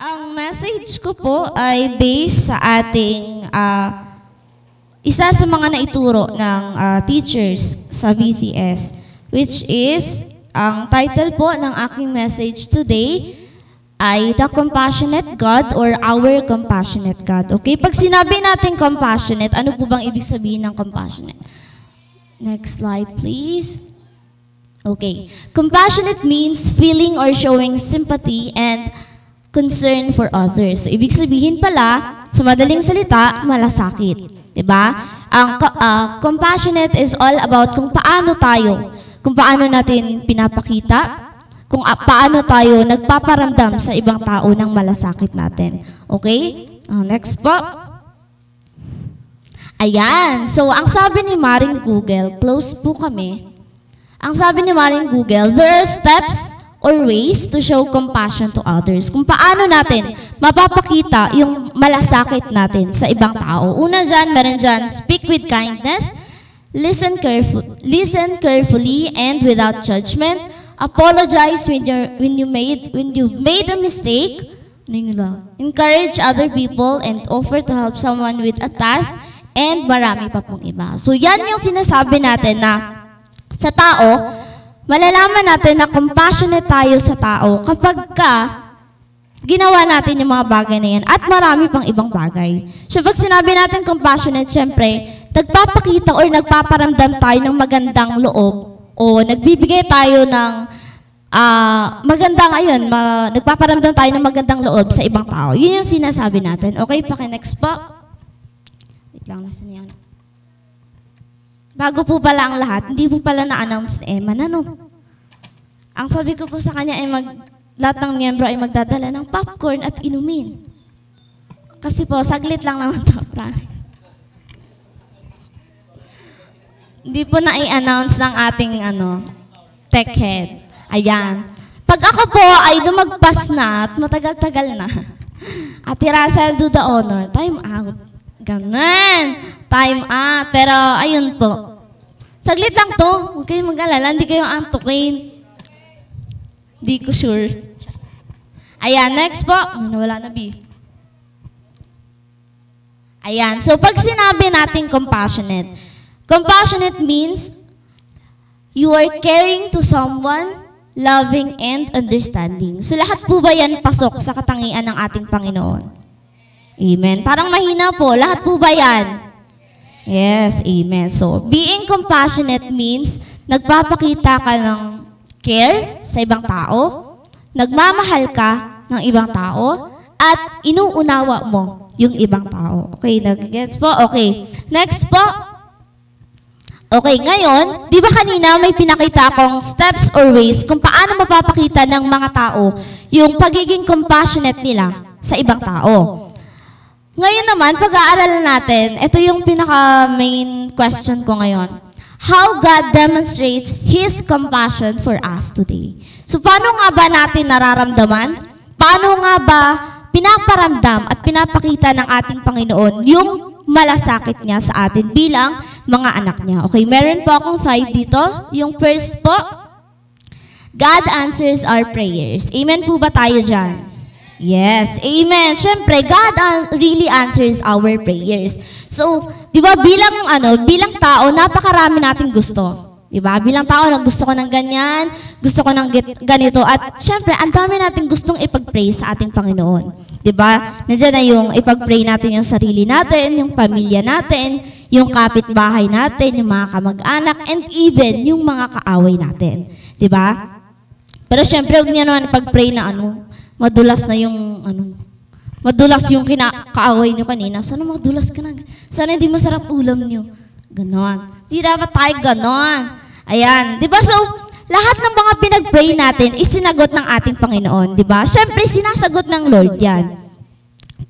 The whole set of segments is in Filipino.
Ang message ko po ay based sa ating ah, isa sa mga naituro ng ah, teachers sa BCS, which is, ang title po ng aking message today ay The Compassionate God or Our Compassionate God. Okay? Pag sinabi natin compassionate, ano po bang ibig sabihin ng compassionate? Next slide, please. Okay. Compassionate means feeling or showing sympathy and concern for others. So, ibig sabihin pala, sa madaling salita, malasakit. 'Di ba? Ang ah, compassionate is all about kung paano tayo, kung paano natin pinapakita, kung ah, paano tayo nagpaparamdam sa ibang tao ng malasakit natin. Okay? Ah, next po. Ayan. So, ang sabi ni Maring Google, close po kami. Ang sabi ni Maring Google, there are steps or ways to show compassion to others. Kung paano natin mapapakita yung malasakit natin sa ibang tao. Una dyan, meron dyan, speak with kindness, listen, careful, listen carefully and without judgment, apologize when, you're, when, you made, when you made a mistake, ano encourage other people and offer to help someone with a task, and marami pa pong iba. So yan yung sinasabi natin na sa tao, malalaman natin na compassionate tayo sa tao kapag ka ginawa natin yung mga bagay na yan at marami pang ibang bagay. So pag sinabi natin compassionate, syempre, nagpapakita or nagpaparamdam tayo ng magandang loob o nagbibigay tayo ng ah maganda ngayon, ma- nagpaparamdam tayo ng magandang loob sa ibang tao. Yun yung sinasabi natin. Okay, paki-next po. Wait lang, nasa niya. Bago po pala ang lahat, hindi po pala na-announce ni Emma na no. Ang sabi ko po sa kanya ay mag, lahat ng miyembro ay magdadala ng popcorn at inumin. Kasi po, saglit lang naman to, Frank. Hindi po na i-announce ng ating ano, tech head. Ayan. Pag ako po ay lumagpas na at matagal-tagal na, Ate Russell, do the honor. Time out. Ganun. Time out. Pero, ayun po. Saglit lang to. Huwag kayong mag-alala. Hindi kayo antukin. Hindi ko sure. Ayan, next po. Nawala na, B. Ayan. So, pag sinabi natin compassionate, compassionate means you are caring to someone, loving and understanding. So, lahat po ba yan pasok sa katangian ng ating Panginoon? Amen. Parang mahina po. Lahat po ba yan? Yes, amen. So, being compassionate means nagpapakita ka ng care sa ibang tao, nagmamahal ka ng ibang tao, at inuunawa mo yung ibang tao. Okay, nag-gets po? Okay. Next po. Okay, ngayon, di ba kanina may pinakita akong steps or ways kung paano mapapakita ng mga tao yung pagiging compassionate nila sa ibang tao. Ngayon naman, pag-aaralan natin, ito yung pinaka-main question ko ngayon. How God demonstrates His compassion for us today. So, paano nga ba natin nararamdaman? Paano nga ba pinaparamdam at pinapakita ng ating Panginoon yung malasakit niya sa atin bilang mga anak niya? Okay, meron po akong five dito. Yung first po, God answers our prayers. Amen po ba tayo dyan? Yes, amen. Siyempre, God really answers our prayers. So, di ba bilang ano, bilang tao, napakarami nating gusto. Di ba? Bilang tao, na gusto ko ng ganyan, gusto ko ng ganito. At syempre, ang dami nating gustong ipag-pray sa ating Panginoon. Di ba? Nandiyan na yung ipag-pray natin yung sarili natin, yung pamilya natin, yung kapitbahay natin, yung mga kamag-anak, and even yung mga kaaway natin. Di ba? Pero syempre, huwag niya naman pag-pray na ano, madulas na yung ano, madulas yung kinakaaway niyo kanina. Sana madulas ka na. Sana hindi masarap ulam niyo. Ganon. Di dapat tayo ganon. Ayan. Di ba? So, lahat ng mga pinag-pray natin isinagot ng ating Panginoon. Di ba? Syempre, sinasagot ng Lord yan.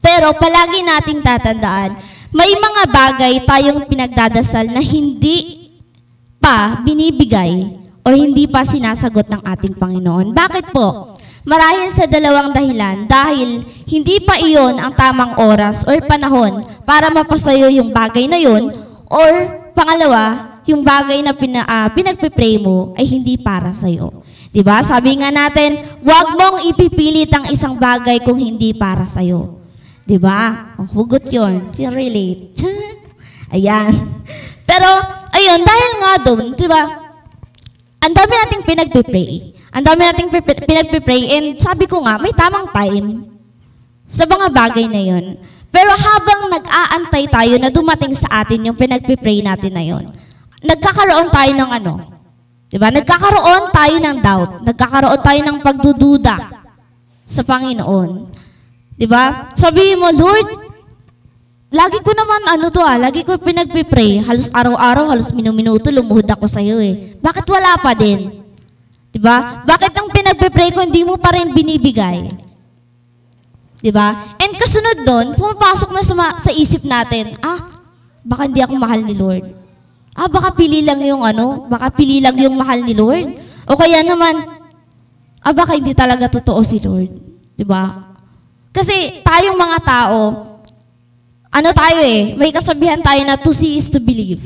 Pero palagi nating tatandaan, may mga bagay tayong pinagdadasal na hindi pa binibigay o hindi pa sinasagot ng ating Panginoon. Bakit po? Marahil sa dalawang dahilan dahil hindi pa iyon ang tamang oras or panahon para mapasayo yung bagay na yun or pangalawa, yung bagay na pina, ah, pinagpipray mo ay hindi para sa'yo. 'Di ba? Sabi nga natin, huwag mong ipipilit ang isang bagay kung hindi para sa'yo. 'Di ba? Oh, hugot. Si relate. Ayan. Pero, ayun, dahil nga doon, 'di ba? Ang dami nating pinagpipray. Ang dami nating pinagpipray and sabi ko nga, may tamang time sa mga bagay na 'yon. Pero habang nag-aantay tayo na dumating sa atin yung pinagpipray natin na 'yon, nagkakaroon tayo ng ano? 'Di ba? Nagkakaroon tayo ng doubt, nagkakaroon tayo ng pagdududa sa Panginoon. 'Di ba? Sabihin mo, Lord, lagi ko naman ano to ah, lagi ko pinagpipray, halos araw-araw, halos minuminuto lumuhod ako sa iyo eh. Bakit wala pa din? 'Di ba? Bakit ang pinagpipray ko hindi mo pa rin binibigay? 'Di ba? And kasunod doon, pumapasok na sa, sa isip natin, ah, baka hindi ako mahal ni Lord. Ah, baka pili lang yung ano, baka pili lang yung mahal ni Lord. O kaya naman, ah, baka hindi talaga totoo si Lord. 'Di ba? Kasi tayong mga tao, ano tayo eh, may kasabihan tayo na to see is to believe.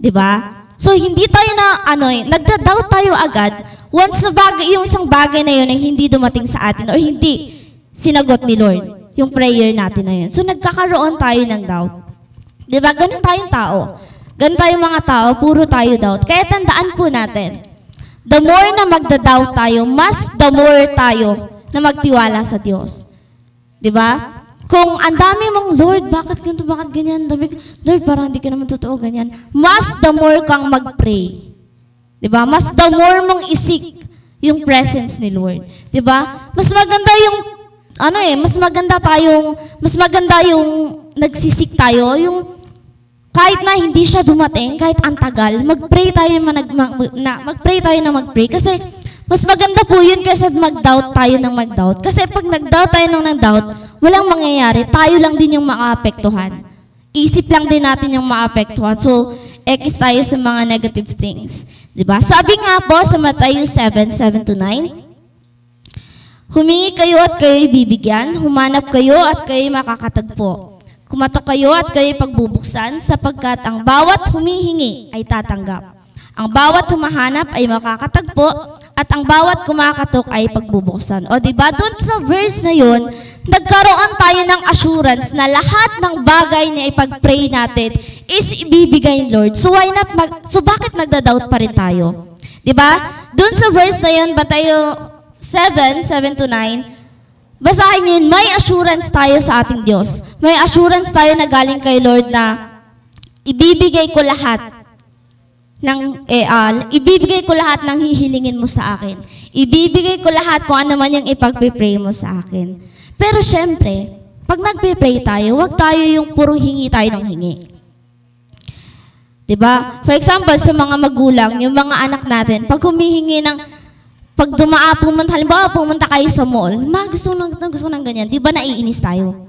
'Di ba? So hindi tayo na ano eh, nagda-doubt tayo agad once na bagay, yung isang bagay na yun ay hindi dumating sa atin or hindi sinagot ni Lord yung prayer natin na yun. So nagkakaroon tayo ng doubt. 'Di ba? Ganun tayong tao. Ganun tayong mga tao, puro tayo doubt. Kaya tandaan po natin, the more na magda-doubt tayo, mas the more tayo na magtiwala sa Diyos. 'Di ba? Kung ang dami mong, Lord, bakit ganito, bakit ganyan? Dami, Lord, parang hindi ka naman totoo ganyan. Mas the more kang mag-pray. 'Di ba? Mas the more mong isik yung presence ni Lord. 'Di ba? Mas maganda yung ano eh, mas maganda tayong mas maganda yung nagsisik tayo, yung kahit na hindi siya dumating, kahit ang tagal, mag-pray tayo na, nag, mag- na mag-pray tayo na mag-pray kasi mas maganda po yun kaysa mag-doubt tayo ng mag-doubt. Kasi pag nag-doubt tayo ng nag-doubt, walang mangyayari. Tayo lang din yung maapektuhan. Isip lang din natin yung maapektuhan. So, X tayo sa mga negative things. ba? Sabi nga po sa Matthew 7, 7 to 9, Humingi kayo at kayo'y bibigyan, humanap kayo at kayo'y makakatagpo. Kumatok kayo at kayo'y pagbubuksan, sapagkat ang bawat humihingi ay tatanggap. Ang bawat humahanap ay makakatagpo, at ang bawat kumakatok ay pagbubuksan. O di ba doon sa verse na yun, nagkaroon tayo ng assurance na lahat ng bagay na ipag-pray natin is ibibigay ni Lord. So why not mag- so bakit nagda-doubt pa rin tayo? 'Di ba? Doon sa verse na yun, ba tayo 7, 7 to 9, basahin yun, may assurance tayo sa ating Diyos. May assurance tayo na galing kay Lord na ibibigay ko lahat ng eh, ah, ibibigay ko lahat ng hihilingin mo sa akin. Ibibigay ko lahat kung ano man yung ipagpipray mo sa akin. Pero syempre, pag nagpipray tayo, wag tayo yung puro hingi tayo ng hingi. 'Di ba? For example, sa mga magulang, yung mga anak natin, pag humihingi ng pag dumaa pumunta, halimbawa pumunta kayo sa mall, ma, gusto nang gusto nang ganyan, 'di ba naiinis tayo?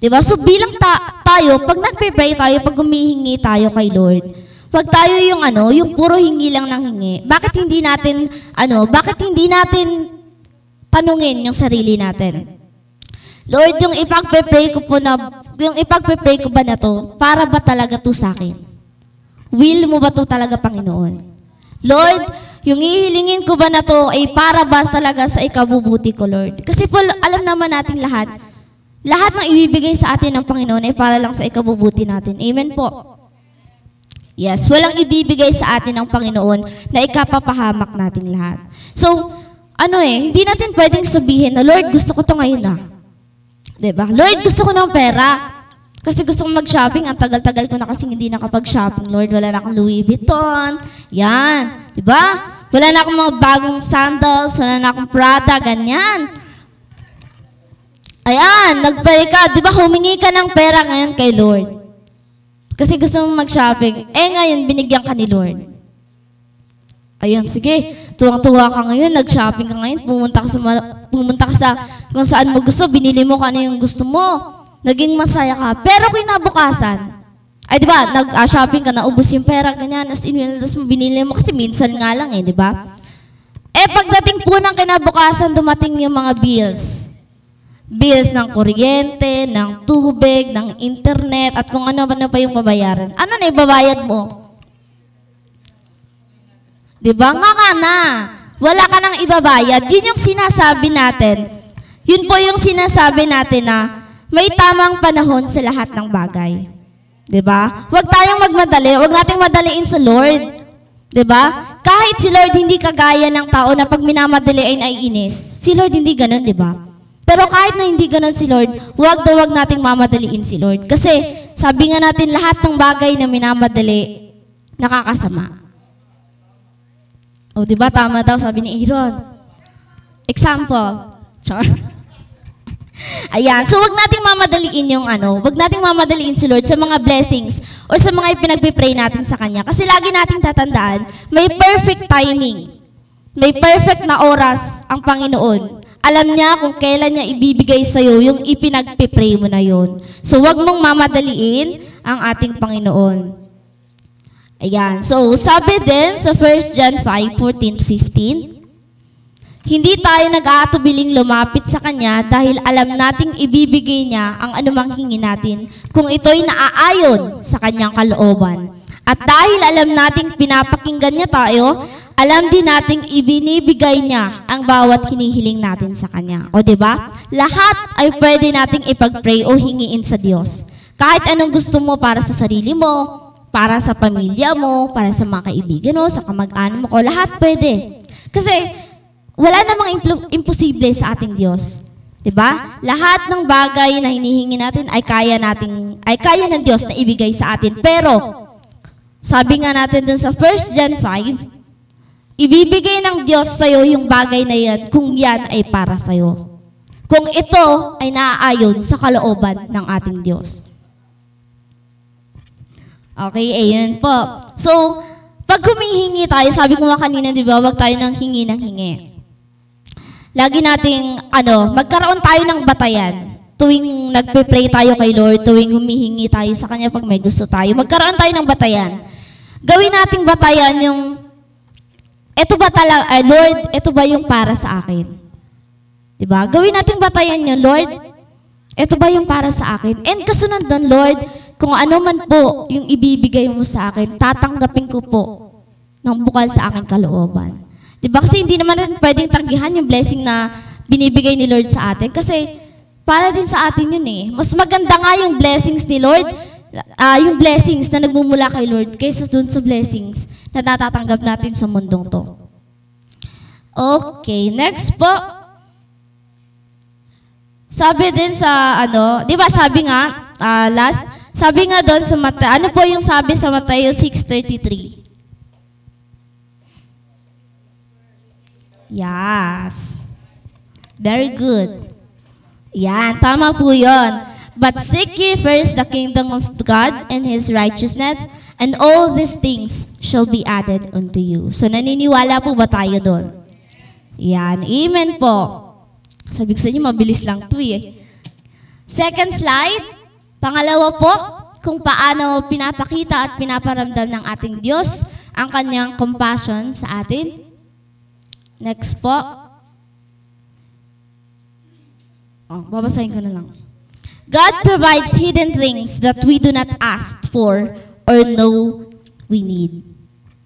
'Di ba? So bilang ta- tayo, pag nagpe-pray tayo, pag humihingi tayo kay Lord, wag tayo yung ano, yung puro hingi lang ng hingi. Bakit hindi natin ano, bakit hindi natin tanungin yung sarili natin? Lord, yung ipagpe-pray ko po na, yung ipagpe-pray ko ba na to, para ba talaga to sa akin? Will mo ba to talaga, Panginoon? Lord, yung ihilingin ko ba na to ay para ba talaga sa ikabubuti ko, Lord? Kasi po, alam naman natin lahat, lahat ng ibibigay sa atin ng Panginoon ay para lang sa ikabubuti natin. Amen po. Yes, walang ibibigay sa atin ng Panginoon na ikapapahamak nating lahat. So, ano eh, hindi natin pwedeng sabihin na, Lord, gusto ko to ngayon ah. 'Di ba? Lord, gusto ko ng pera. Kasi gusto kong mag-shopping. Ang tagal-tagal ko na kasi hindi nakapag-shopping, Lord. Wala na akong Louis Vuitton. Yan. ba? Wala na akong mga bagong sandals. Wala na akong Prada. Ganyan. Ayan, nagpray ka. 'Di ba humingi ka ng pera ngayon kay Lord? Kasi gusto mong mag-shopping. Eh ngayon, binigyan ka ni Lord. Ayun, sige. Tuwang-tuwa ka ngayon, nag-shopping ka ngayon, pumunta ka sa, pumunta ka sa kung saan mo gusto, binili mo ka na yung gusto mo. Naging masaya ka. Pero kinabukasan, ay di ba, nag-shopping ka, naubos yung pera, ganyan, as in, tapos mo binili mo, kasi minsan nga lang eh, di ba? Eh, pagdating po ng kinabukasan, dumating yung mga bills. Bills ng kuryente, ng tubig, ng internet, at kung ano ano pa yung babayaran. Ano na ibabayad mo? Di ba? Nga nga na. wala ka nang ibabayad. Yun yung sinasabi natin. Yun po yung sinasabi natin na may tamang panahon sa lahat ng bagay. 'Di ba? Huwag tayong magmadali, huwag nating madaliin sa Lord. 'Di ba? Kahit si Lord hindi kagaya ng tao na pag minamadali ay naiinis. Si Lord hindi ganoon, 'di ba? Pero kahit na hindi ganoon si Lord, huwag daw huwag nating mamadaliin si Lord. Kasi sabi nga natin lahat ng bagay na minamadali nakakasama. O, di ba? Tama daw, sabi ni Aaron. Example. Char. Ayan. So, wag nating mamadaliin yung ano, wag nating mamadaliin si Lord sa mga blessings or sa mga ipinagpipray natin sa Kanya. Kasi lagi nating tatandaan, may perfect timing. May perfect na oras ang Panginoon. Alam niya kung kailan niya ibibigay sa iyo yung ipinagpipray mo na yon. So, wag mong mamadaliin ang ating Panginoon. Ayan. So, sabi din sa 1 John 5, 14, 15, hindi tayo nag-aatubiling lumapit sa Kanya dahil alam nating ibibigay niya ang anumang hingi natin kung ito'y naaayon sa Kanyang kalooban. At dahil alam nating pinapakinggan niya tayo, alam din nating ibinibigay niya ang bawat hinihiling natin sa Kanya. O di ba? Lahat ay pwede nating ipag-pray o hingiin sa Diyos. Kahit anong gusto mo para sa sarili mo, para sa pamilya mo, para sa mga kaibigan mo, sa kamag-anak mo ko, lahat pwede. Kasi wala namang impl- imposible sa ating Diyos. 'Di ba? Lahat ng bagay na hinihingi natin ay kaya nating ay kaya ng Diyos na ibigay sa atin. Pero sabi nga natin dun sa 1 John 5, ibibigay ng Diyos sa iyo yung bagay na yan kung yan ay para sa iyo. Kung ito ay naaayon sa kalooban ng ating Diyos. Okay, ayun po. So, pag humihingi tayo, sabi ko nga kanina, di ba, wag tayo nang hingi ng hingi. Lagi nating, ano, magkaroon tayo ng batayan. Tuwing nagpe-pray tayo kay Lord, tuwing humihingi tayo sa Kanya pag may gusto tayo, magkaroon tayo ng batayan. Gawin nating batayan yung, eto ba talaga, eh, Lord, eto ba yung para sa akin? Diba? Gawin nating batayan yun, Lord, eto ba yung para sa akin? And kasunod doon, Lord, kung ano man po yung ibibigay mo sa akin, tatanggapin ko po ng bukal sa aking kalooban. Di ba? Kasi hindi naman natin pwedeng tanggihan yung blessing na binibigay ni Lord sa atin. Kasi para din sa atin yun eh. Mas maganda nga yung blessings ni Lord, ah, yung blessings na nagmumula kay Lord kaysa dun sa blessings na natatanggap natin sa mundong to. Okay, next po. Sabi din sa ano, 'di ba sabi nga ah, last, sabi nga doon sa Mata, ano po yung sabi sa Mateo 6:33? Yes. Very good. Yan, tama po yon. But seek ye first the kingdom of God and His righteousness, and all these things shall be added unto you. So naniniwala po ba tayo doon? Yan, amen po. Sabi ko sa inyo, mabilis lang to eh. Second slide. Pangalawa po, kung paano pinapakita at pinaparamdam ng ating Diyos ang kanyang compassion sa atin. Next po. Oh, babasahin ko na lang. God provides hidden things that we do not ask for or know we need.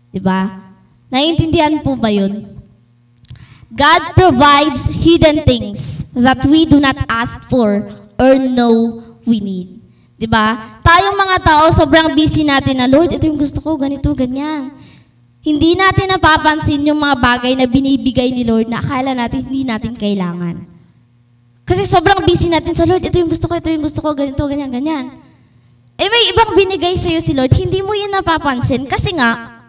Diba? Naiintindihan po ba yun? God provides hidden things that we do not ask for or know we need. 'Di ba? Tayong mga tao sobrang busy natin na Lord, ito yung gusto ko, ganito, ganyan. Hindi natin napapansin yung mga bagay na binibigay ni Lord na akala natin hindi natin kailangan. Kasi sobrang busy natin sa Lord, ito yung gusto ko, ito yung gusto ko, ganito, ganyan, ganyan. Eh may ibang binigay sa'yo si Lord, hindi mo yun napapansin kasi nga,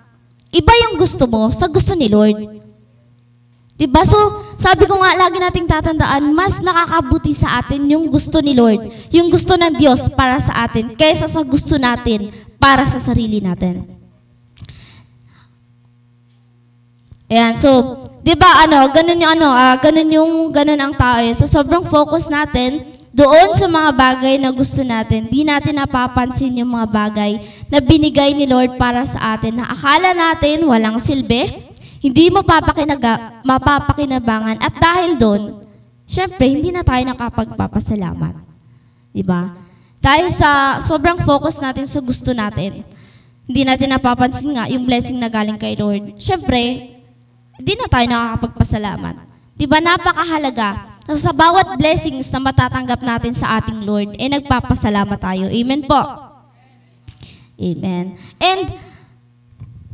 iba yung gusto mo sa gusto ni Lord. Diba? So, sabi ko nga, lagi nating tatandaan, mas nakakabuti sa atin yung gusto ni Lord, yung gusto ng Diyos para sa atin, kaysa sa gusto natin para sa sarili natin. Ayan, so, di ba ano, ganun yung ano, ah, ganun yung, ganun ang tao eh. So, sobrang focus natin doon sa mga bagay na gusto natin. Di natin napapansin yung mga bagay na binigay ni Lord para sa atin na akala natin walang silbi, hindi mo papakinaga, mapapakinabangan. At dahil doon, syempre, hindi na tayo nakapagpapasalamat. Di ba? Dahil sa sobrang focus natin sa gusto natin, hindi natin napapansin nga yung blessing na galing kay Lord. Syempre, hindi na tayo nakakapagpasalamat. Di ba napakahalaga na sa bawat blessings na matatanggap natin sa ating Lord, eh nagpapasalamat tayo. Amen po. Amen. And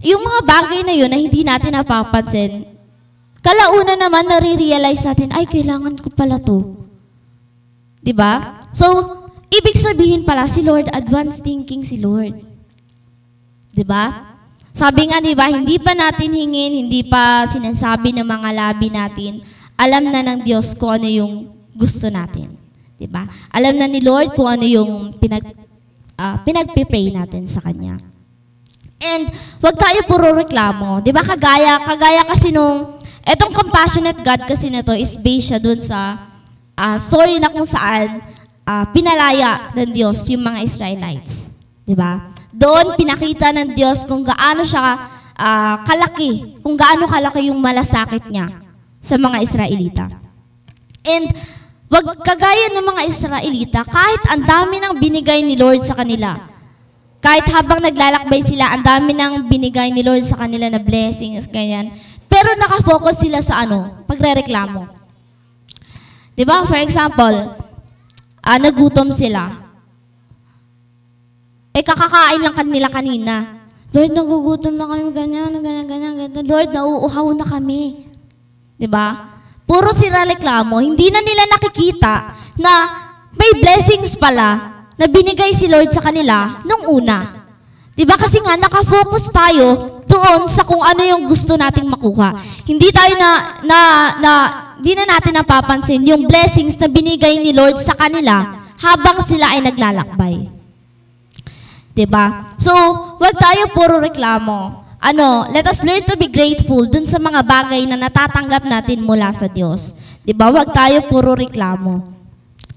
yung mga bagay na yun na hindi natin napapansin, kalauna naman nare-realize natin, ay, kailangan ko pala to. ba? So, ibig sabihin pala si Lord, advanced thinking si Lord. ba? Sabi nga 'di ba, hindi pa natin hingin, hindi pa sinasabi ng mga labi natin, alam na ng Diyos kung ano yung gusto natin. 'Di ba? Alam na ni Lord kung ano yung pinag ah, pinagpipray natin sa kanya. And wag tayo puro reklamo. 'Di ba kagaya kagaya kasi nung etong compassionate God kasi na to is based siya dun sa ah, story na kung saan ah, pinalaya ng Diyos yung mga Israelites. 'Di ba? Doon pinakita ng Diyos kung gaano siya ah, kalaki, kung gaano kalaki yung malasakit niya sa mga Israelita. And wag kagaya ng mga Israelita, kahit ang dami ng binigay ni Lord sa kanila, kahit habang naglalakbay sila, ang dami ng binigay ni Lord sa kanila na blessings, ganyan. Pero nakafocus sila sa ano? Pagrereklamo. Di ba? For example, ah, nagutom sila. Eh, kakakain lang kanila kanina. Lord, nagugutom na kami, ganyan, ganyan, ganyan, ganyan. Lord, nauuhaw na kami. Ba? Puro sila reklamo. Hindi na nila nakikita na may blessings pala na binigay si Lord sa kanila nung una. Ba? Kasi nga, nakafocus tayo doon sa kung ano yung gusto nating makuha. Hindi tayo na, na, na, hindi na natin napapansin yung blessings na binigay ni Lord sa kanila habang sila ay naglalakbay. 'Di ba? So, wag tayo puro reklamo. Ano, let us learn to be grateful dun sa mga bagay na natatanggap natin mula sa Diyos. 'Di ba? Wag tayo puro reklamo.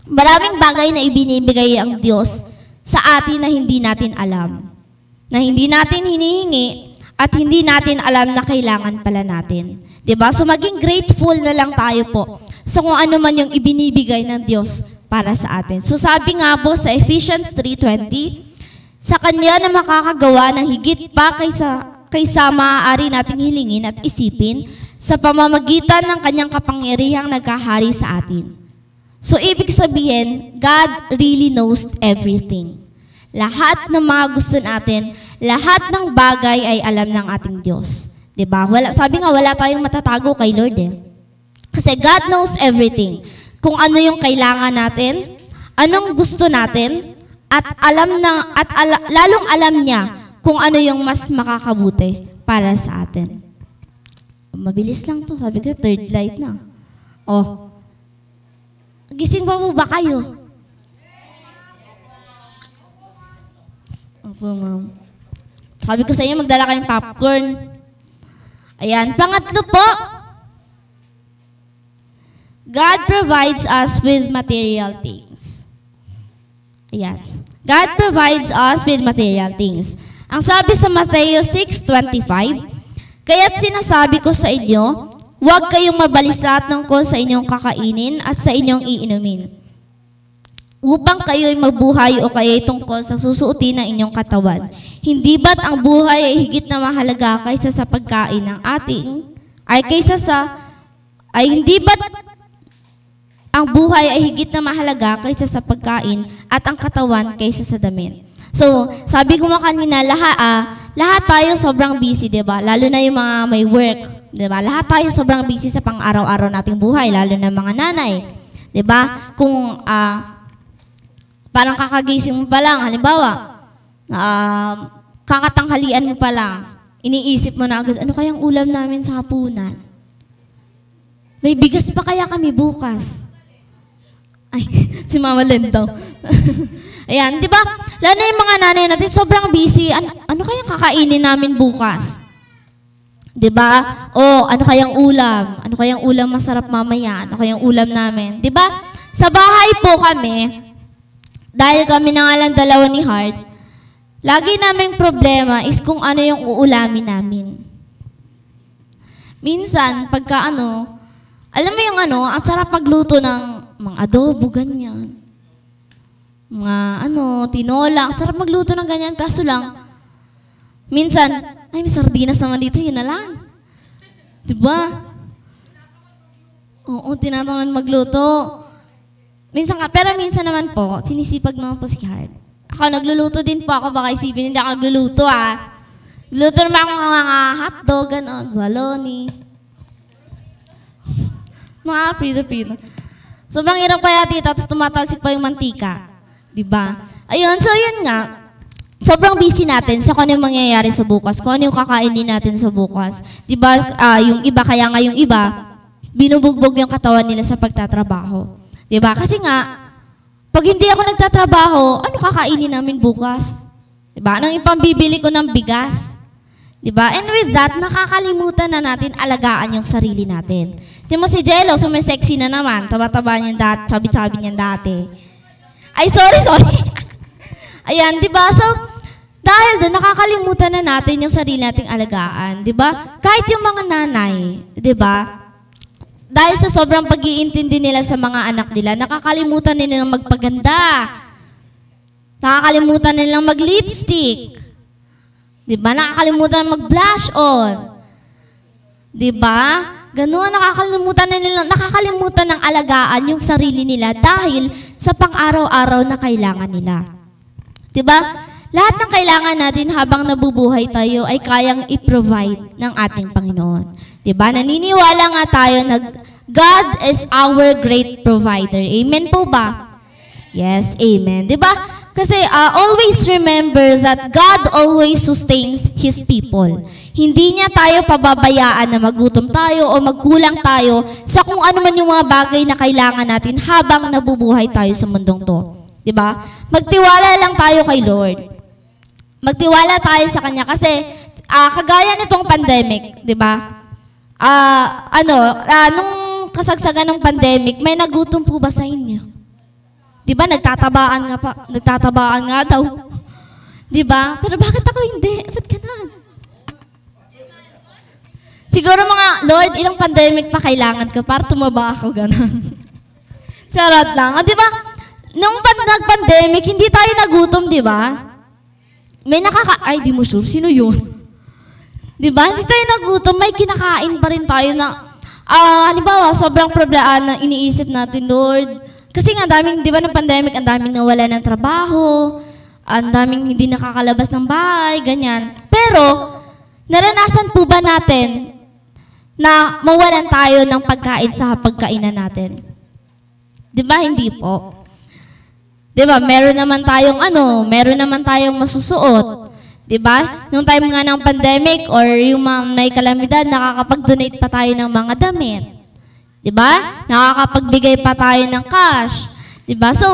Maraming bagay na ibinibigay ang Diyos sa atin na hindi natin alam. Na hindi natin hinihingi at hindi natin alam na kailangan pala natin. ba? So maging grateful na lang tayo po sa kung ano man yung ibinibigay ng Diyos para sa atin. So sabi nga po sa Ephesians 3:20, sa Kanya na makakagawa ng higit pa kaysa, kaysa maaari nating hilingin at isipin sa pamamagitan ng Kanyang kapangyarihang nagkahari sa atin. So, ibig sabihin, God really knows everything. Lahat ng mga gusto natin, lahat ng bagay ay alam ng ating Diyos. 'Di ba? Wala, sabi nga, wala tayong matatago kay Lord eh. Kasi God knows everything. Kung ano yung kailangan natin, anong gusto natin, at alam na at ala- lalong alam niya kung ano yung mas makakabuti para sa atin. Mabilis lang to, sabi ko third light na. Oh. Gising pa po ba kayo? Opo, ma'am. Sabi ko sa inyo, magdala kayong popcorn. Ayan. Pangatlo po, God provides us with material things. Ayan. God provides us with material things. Ang sabi sa Mateo 6.25, Kaya't sinasabi ko sa inyo, huwag kayong mabalisat tungkol sa inyong kakainin at sa inyong iinumin. Upang kayo'y mabuhay o kayo'y tungkol sa susuotin ng inyong katawan. Hindi ba't ang buhay ay higit na mahalaga kaysa sa pagkain ng ating, ay kaysa sa, ay hindi ba't ang buhay ay higit na mahalaga kaysa sa pagkain at ang katawan kaysa sa damit. So, sabi ko nga kanina, lahat, ah, lahat tayo sobrang busy, di ba? Lalo na yung mga may work, di ba? Lahat tayo sobrang busy sa pang-araw-araw nating buhay, lalo na mga nanay. Di ba? Kung ah, parang kakagising mo pa lang, halimbawa, ah, kakatanghalian mo pa lang, iniisip mo na agad, ano kayang ulam namin sa hapunan? May bigas pa kaya kami bukas? Ay, si Mama Len daw. Ayan, di ba? Lalo yung mga nanay natin, sobrang busy. An- ano kayang kakainin namin bukas? Di ba? O, ano kayang ulam? Ano kayang ulam masarap mamaya? Ano kayang ulam namin? Di ba? Sa bahay po kami, dahil kami na nga lang dalawa ni Heart, lagi naming problema is kung ano yung uulamin namin. Minsan, pagka ano, alam mo yung ano, ang sarap magluto ng mga adobo, ganyan. Mga ano, tinola. Sarap magluto ng ganyan. Kaso lang, minsan, ay, may sardinas naman dito, yun na lang. Diba? Oo, tinatangan magluto. Minsan ka, pero minsan naman po, sinisipag naman po si Hard. Ako, nagluluto din po ako. Baka isipin hindi ako nagluluto ah. Luto naman ako mga hotdog, ganon, baloni. Mga prito-prito. Sobrang hirap kaya tita, tapos tumatalsik pa yung mantika. Di ba? Ayun, so yun nga. Sobrang busy natin sa kung ano yung mangyayari sa bukas, kung ano yung kakainin natin sa bukas. Di ba, ah, yung iba, kaya nga yung iba, binubugbog yung katawan nila sa pagtatrabaho. Di ba? Kasi nga, pag hindi ako nagtatrabaho, ano kakainin namin bukas? Di ba? Anong ipambibili ko ng bigas? Di ba? And with that, nakakalimutan na natin alagaan yung sarili natin. Di mo si Jello, sumisexy na naman. Taba-taba niyan dati, sabi-sabi niyan dati. Ay, sorry, sorry. Ayan, di ba? So, dahil doon, nakakalimutan na natin yung sarili nating alagaan. Di ba? Kahit yung mga nanay, di ba? Dahil sa sobrang pag-iintindi nila sa mga anak nila, nakakalimutan nilang magpaganda. Nakakalimutan nilang mag-lipstick. Di ba? Nakakalimutan mag-blush on. Di ba? Ganun, nakakalimutan na nila, nakakalimutan ng alagaan yung sarili nila dahil sa pang-araw-araw na kailangan nila. 'Di ba? Lahat ng kailangan natin habang nabubuhay tayo ay kayang i-provide ng ating Panginoon. 'Di ba? Naniniwala nga tayo na God is our great provider. Amen po ba? Yes, amen. 'Di ba? Kasi uh, always remember that God always sustains His people. Hindi niya tayo pababayaan na magutom tayo o magkulang tayo sa kung ano man yung mga bagay na kailangan natin habang nabubuhay tayo sa mundong to. ba? Magtiwala lang tayo kay Lord. Magtiwala tayo sa Kanya kasi ah, kagaya nitong pandemic, 'di ba? Ah, ano, ah, nung kasagsagan ng pandemic, may nagutom po ba sa inyo? 'Di ba nagtatabaan nga pa, nagtatabaan nga daw. 'Di ba? Pero bakit ako hindi? Ba't ganun? Siguro mga, Lord, ilang pandemic pa kailangan ko para tumaba ako ganun. Charot lang. 'Di ba? Nung pan nag-pandemic, hindi tayo nagutom, 'di ba? May nakaka... Ay, di mo sure. Sino yun? 'Di ba? Hindi tayo nagutom. May kinakain pa rin tayo na... Ah, halimbawa, sobrang problema na iniisip natin, Lord. Kasi nga, daming, di ba, ng pandemic, ang daming nawala ng trabaho, ang daming hindi nakakalabas ng bahay, ganyan. Pero, naranasan po ba natin na mawalan tayo ng pagkain sa pagkainan natin? Di ba, hindi po. Di ba, meron naman tayong ano, meron naman tayong masusuot. Di ba? Nung time nga ng pandemic or yung mga may kalamidad, nakakapag-donate pa tayo ng mga damit. 'Di ba? Nakakapagbigay pa tayo ng cash. 'Di ba? So,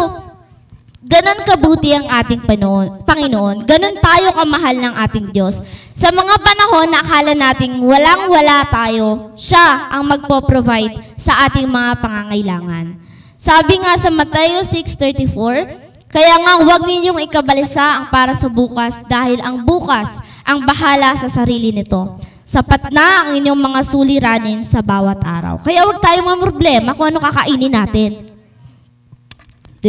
ganun kabuti ang ating Panoon, Panginoon. Ganun tayo kamahal ng ating Diyos. Sa mga panahon na akala nating walang-wala tayo, siya ang magpo-provide sa ating mga pangangailangan. Sabi nga sa Mateo 6:34, kaya nga huwag ninyong ikabalisa ang para sa bukas dahil ang bukas ang bahala sa sarili nito. Sapat na ang inyong mga suliranin sa bawat araw. Kaya huwag tayong mga problema kung ano kakainin natin.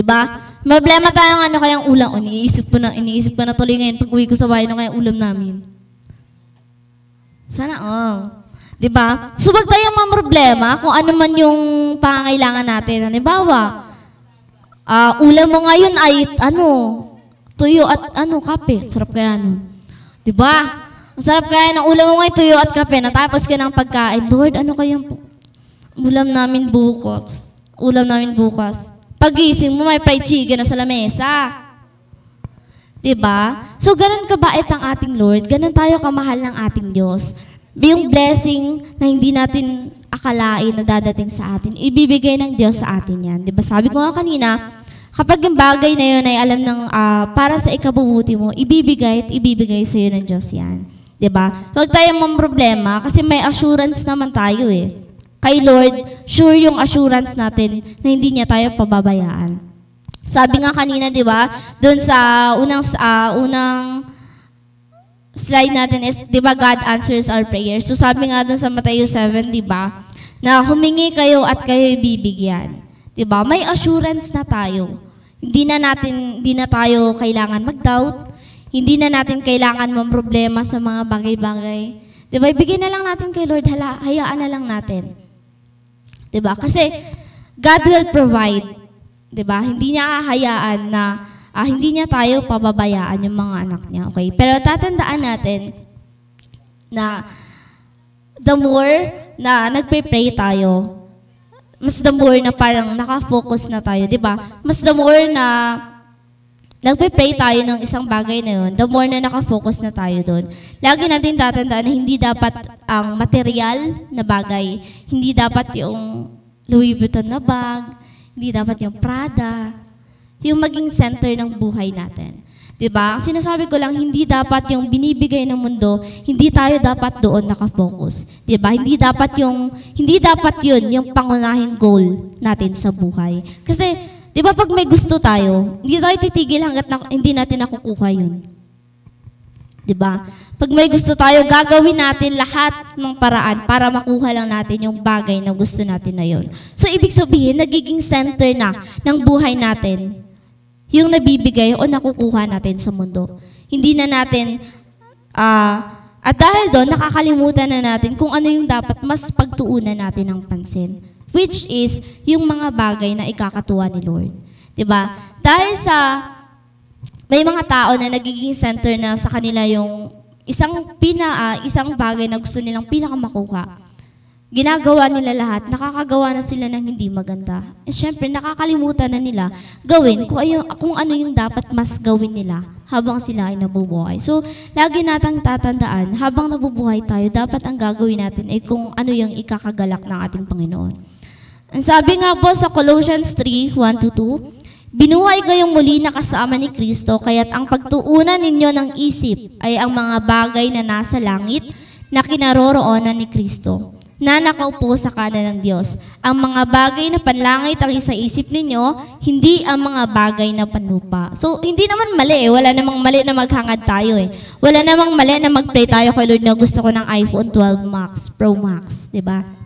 ba? Problema tayo ng ano kayang ulam. O, iniisip ko na, iniisip ko na tuloy ngayon pag uwi ko sa bahay ng kayang ulam namin. Sana all. ba? So wag tayong mga problema kung ano man yung pangangailangan natin. Halimbawa, ah ulam mo ngayon ay ano, tuyo at ano, kape. Sarap kaya nun. 'Di ba? Ang sarap kaya ng ulam mo ngayon, tuyo at kape. Natapos ka ng pagkain. Lord, ano kayang pu- ulam namin bukas? Ulam namin bukas. Pagising mo, may fried chicken na sa lamesa. 'Di ba? So ganun kabait ang ating Lord, ganun tayo kamahal ng ating Diyos. Yung blessing na hindi natin akalain na dadating sa atin, ibibigay ng Diyos sa atin 'yan. 'Di ba? Sabi ko nga kanina, kapag yung bagay na yun ay alam ng ah, para sa ikabubuti mo, ibibigay at ibibigay sa iyo ng Diyos 'yan. 'Di ba? Huwag tayong problema kasi may assurance naman tayo eh. Kay Lord, sure yung assurance natin na hindi niya tayo pababayaan. Sabi nga kanina, 'di ba? Doon sa unang ah, unang slide natin is 'di ba God answers our prayers. So sabi nga doon sa Matthew 7, 'di ba? Na humingi kayo at kayo ibibigyan. 'Di ba? May assurance na tayo. Hindi na natin hindi na tayo kailangan mag-doubt. Hindi na natin kailangan mamroblema sa mga bagay-bagay. Di ba? Ibigay na lang natin kay Lord, hala, hayaan na lang natin. Di ba? Kasi God will provide. Di ba? Hindi niya hahayaan na ah, hindi niya tayo pababayaan yung mga anak niya. Okay? Pero tatandaan natin na the more na nagpe-pray tayo, mas the more na parang nakafocus na tayo, di ba? Mas the more na nagpe-pray tayo ng isang bagay na yun, the more na nakafocus na tayo doon. Lagi natin tatandaan na hindi dapat ang material na bagay, hindi dapat yung Louis Vuitton na bag, hindi dapat yung Prada, yung maging center ng buhay natin. 'Di ba? Ang sinasabi ko lang hindi dapat yung binibigay ng mundo, hindi tayo dapat doon nakafocus. 'Di ba? Hindi dapat yung hindi dapat 'yun yung pangunahing goal natin sa buhay. Kasi 'di ba pag may gusto tayo, hindi tayo titigil hangga't na, hindi natin nakukuha 'yun. 'Di ba? Pag may gusto tayo, gagawin natin lahat ng paraan para makuha lang natin yung bagay na gusto natin na 'yon. So ibig sabihin, nagiging center na ng buhay natin yung nabibigay o nakukuha natin sa mundo. Hindi na natin, ah, at dahil doon, nakakalimutan na natin kung ano yung dapat mas pagtuunan natin ng pansin. Which is, yung mga bagay na ikakatuwa ni Lord. 'Di ba? Dahil sa, may mga tao na nagiging center na sa kanila yung isang pina, ah, isang bagay na gusto nilang pinakamakuha ginagawa nila lahat, nakakagawa na sila ng hindi maganda. And syempre, nakakalimutan na nila gawin kung, ayo, kung ano yung dapat mas gawin nila habang sila ay nabubuhay. So, lagi natang tatandaan, habang nabubuhay tayo, dapat ang gagawin natin ay kung ano yung ikakagalak ng ating Panginoon. Ang sabi nga po sa Colossians 3, 1-2, Binuhay kayong muli na kasama ni Kristo, kaya't ang pagtuunan ninyo ng isip ay ang mga bagay na nasa langit na kinaroroonan ni Kristo na nakaupo sa kanan ng Diyos. Ang mga bagay na panlangit ang isa isip ninyo, hindi ang mga bagay na panlupa. So, hindi naman mali eh. Wala namang mali na maghangad tayo eh. Wala namang mali na mag-pray tayo kay Lord na gusto ko ng iPhone 12 Max, Pro Max, di ba?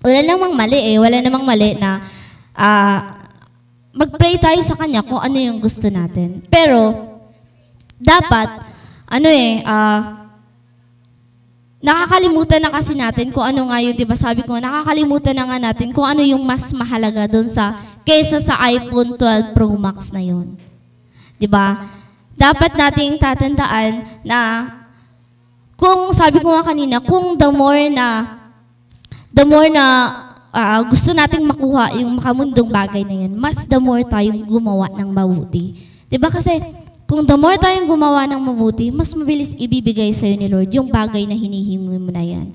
Wala namang mali eh. Wala namang mali na ah, mag-pray tayo sa Kanya kung ano yung gusto natin. Pero, dapat, ano eh, ah, nakakalimutan na kasi natin kung ano nga yun, di ba? Sabi ko, nakakalimutan na nga natin kung ano yung mas mahalaga doon sa, kesa sa iPhone 12 Pro Max na yun. Di ba? Dapat nating tatandaan na, kung sabi ko nga kanina, kung the more na, the more na ah, gusto nating makuha yung makamundong bagay na yun, mas the more tayong gumawa ng mabuti. Ba kasi, kung the more tayong gumawa ng mabuti, mas mabilis ibibigay sa'yo ni Lord yung bagay na hinihingi mo na yan.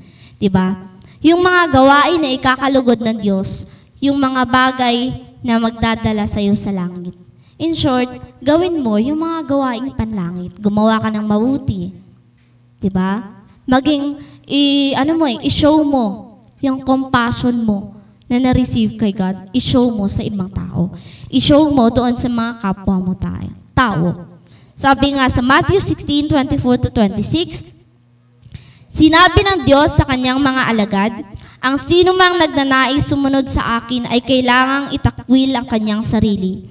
Ba? Yung mga gawain na ikakalugod ng Diyos, yung mga bagay na magdadala sa'yo sa langit. In short, gawin mo yung mga gawaing panlangit. Gumawa ka ng mabuti. Ba? Maging, i, ano mo eh, i-show mo yung compassion mo na na-receive kay God, i-show mo sa ibang tao. I-show mo doon sa mga kapwa mo tayo, tao. Sabi nga sa Matthew 16, 24 to 26, Sinabi ng Diyos sa kanyang mga alagad, ang sino mang nagnanais sumunod sa akin ay kailangang itakwil ang kanyang sarili.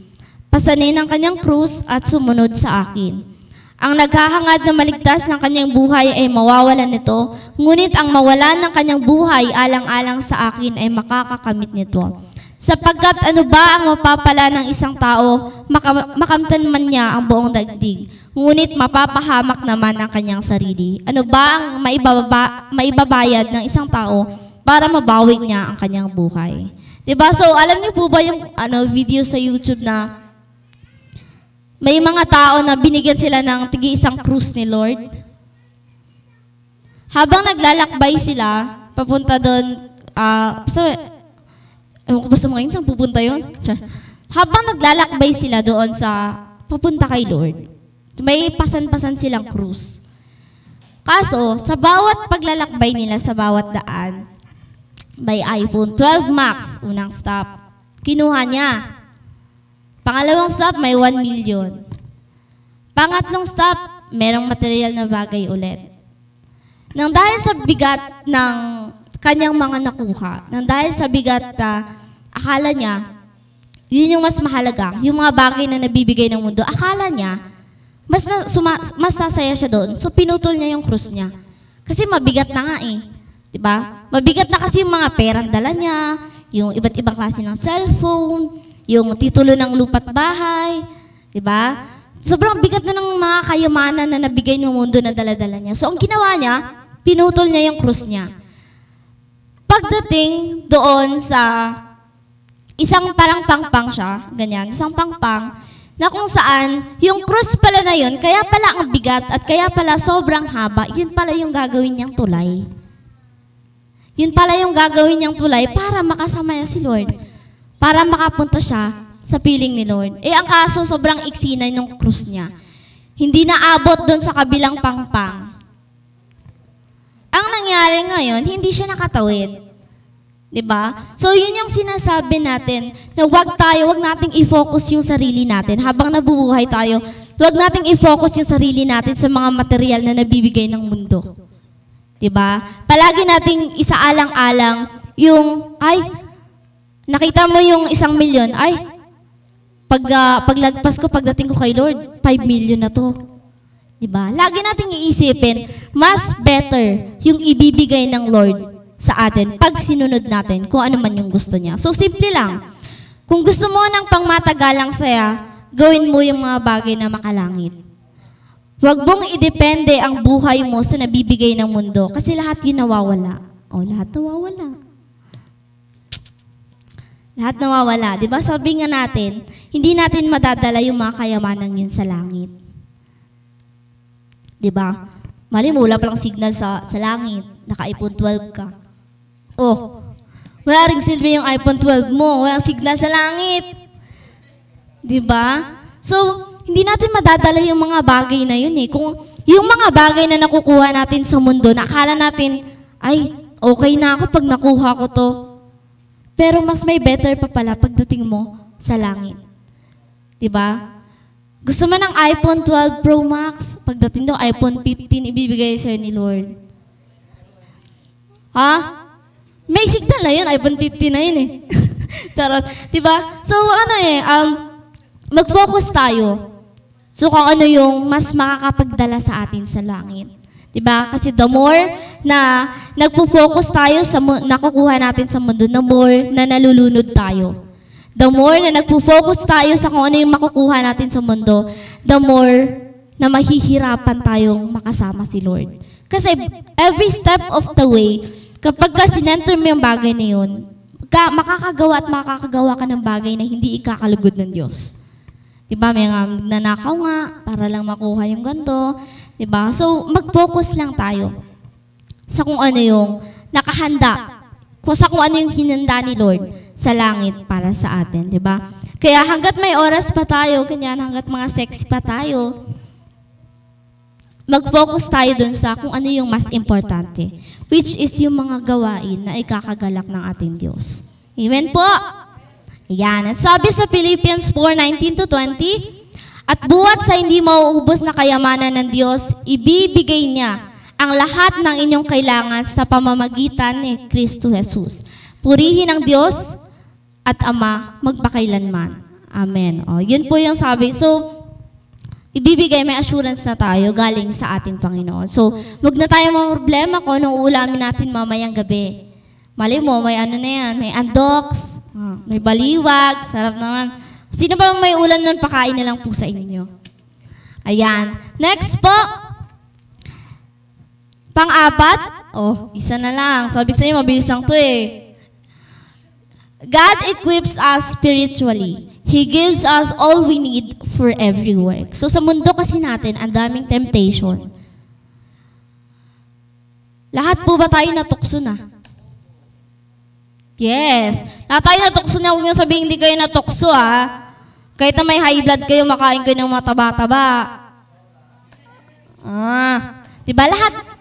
Pasanin ang kanyang krus at sumunod sa akin. Ang naghahangad na maligtas ng kanyang buhay ay mawawalan nito, ngunit ang mawalan ng kanyang buhay alang-alang sa akin ay makakakamit nito. Sapagkat ano ba ang mapapala ng isang tao, maka- makamtan man niya ang buong dagdig, ngunit mapapahamak naman ang kanyang sarili. Ano ba ang maibaba, maibabayad ng isang tao para mabawi niya ang kanyang buhay? 'Di ba? So, alam niyo po ba yung ano video sa YouTube na may mga tao na binigyan sila ng tigi isang krus ni Lord? Habang naglalakbay sila, papunta doon, ah, so, Ewan ko ba sa mga yun, saan pupunta yun? Habang naglalakbay sila doon sa papunta kay Lord, may pasan-pasan silang cruise. Kaso, sa bawat paglalakbay nila sa bawat daan, may iPhone 12 Max, unang stop. Kinuha niya. Pangalawang stop, may 1 million. Pangatlong stop, merong material na bagay ulit. Nang dahil sa bigat ng kanyang mga nakuha, nang dahil sa bigat na akala niya, yun yung mas mahalaga, yung mga bagay na nabibigay ng mundo, akala niya, mas, na, suma, mas sasaya siya doon. So pinutol niya yung krus niya. Kasi mabigat na nga eh. ba? Mabigat na kasi yung mga perang dala niya, yung iba't ibang klase ng cellphone, yung titulo ng lupa't bahay, 'di ba? Sobrang bigat na ng mga kayamanan na nabigay ng mundo na dala-dala niya. So ang ginawa niya, pinutol niya yung krus niya. Pagdating doon sa isang parang pangpang siya, ganyan, isang pangpang, na kung saan, yung cross pala na yun, kaya pala ang bigat at kaya pala sobrang haba, yun pala yung gagawin niyang tulay. Yun pala yung gagawin niyang tulay para makasama niya si Lord. Para makapunta siya sa piling ni Lord. Eh ang kaso, sobrang iksi na yung krus niya. Hindi naabot doon sa kabilang pangpang. Ang nangyari ngayon, hindi siya nakatawid. 'Di ba? So yun yung sinasabi natin na wag tayo, wag nating i-focus yung sarili natin habang nabubuhay tayo. Wag nating i-focus yung sarili natin sa mga material na nabibigay ng mundo. 'Di ba? Palagi nating isaalang-alang yung ay nakita mo yung isang milyon, ay pag ah, paglagpas ko pagdating ko kay Lord, 5 million na to. 'Di ba? Lagi nating iisipin, mas better yung ibibigay ng Lord sa atin pag sinunod natin kung ano man yung gusto niya. So, simple lang. Kung gusto mo ng pangmatagalang saya, gawin mo yung mga bagay na makalangit. Huwag mong idepende ang buhay mo sa nabibigay ng mundo kasi lahat yun nawawala. O, lahat nawawala. Lahat nawawala. Di ba? Sabi nga natin, hindi natin madadala yung mga kayamanan yun sa langit. Di ba? Mali mo, wala palang signal sa, sa langit. Naka-iPhone 12 ka. Oh, wala ring silbi yung iPhone 12 mo. Walang signal sa langit. Di ba? So, hindi natin madadala yung mga bagay na yun eh. Kung yung mga bagay na nakukuha natin sa mundo, nakala natin, ay, okay na ako pag nakuha ko to. Pero mas may better pa pala pagdating mo sa langit. Di ba? Gusto mo ng iPhone 12 Pro Max? Pagdating daw, iPhone 15 ibibigay sa'yo ni Lord. Ha? May signal na yun, iPhone 15 na yun eh. Charot. Diba? So ano eh, um, mag-focus tayo. So kung ano yung mas makakapagdala sa atin sa langit. Diba? Kasi the more na nagpo-focus tayo sa nakukuha natin sa mundo, the more na nalulunod tayo. The more na nagpo-focus tayo sa kung ano yung makukuha natin sa mundo, the more na mahihirapan tayong makasama si Lord. Kasi every step of the way, kapag ka sinenter mo yung bagay na yun, ka, makakagawa at makakagawa ka ng bagay na hindi ikakalugod ng Diyos. Diba? May nga nanakaw nga para lang makuha yung ganito. Diba? So, mag-focus lang tayo sa kung ano yung nakahanda. Kung sa kung ano yung hinanda ni Lord sa langit para sa atin. Diba? Kaya hanggat may oras pa tayo, ganyan, hanggat mga sex pa tayo, mag-focus tayo dun sa kung ano yung mas importante, which is yung mga gawain na ikakagalak ng ating Diyos. Amen po? Ayan. At sabi sa Philippians 4:19 to 20, At buwat sa hindi mauubos na kayamanan ng Diyos, ibibigay niya ang lahat ng inyong kailangan sa pamamagitan ni Kristo Jesus. Purihin ang Diyos at Ama magpakailanman. Amen. O, yun po yung sabi. So, ibibigay, may assurance na tayo galing sa ating Panginoon. So, wag na tayo mga problema kung anong ulamin natin mamayang gabi. Mali mo, may ano na yan, may andoks, ah, may baliwag, sarap naman. Sino ba may ulam nun, pakain na lang po sa inyo. Ayan. Next po. Pang-apat. Oh, isa na lang. Sabi ko sa inyo, mabilis lang to eh. God equips us spiritually. He gives us all we need for every work. So sa mundo kasi natin, ang daming temptation. Lahat po ba tayo natukso na? Yes. Lahat tayo natukso na. Huwag niyo sabihin hindi kayo natukso ah. Kahit na may high blood kayo, makain kayo ng mataba-taba. Ah. Diba lahat,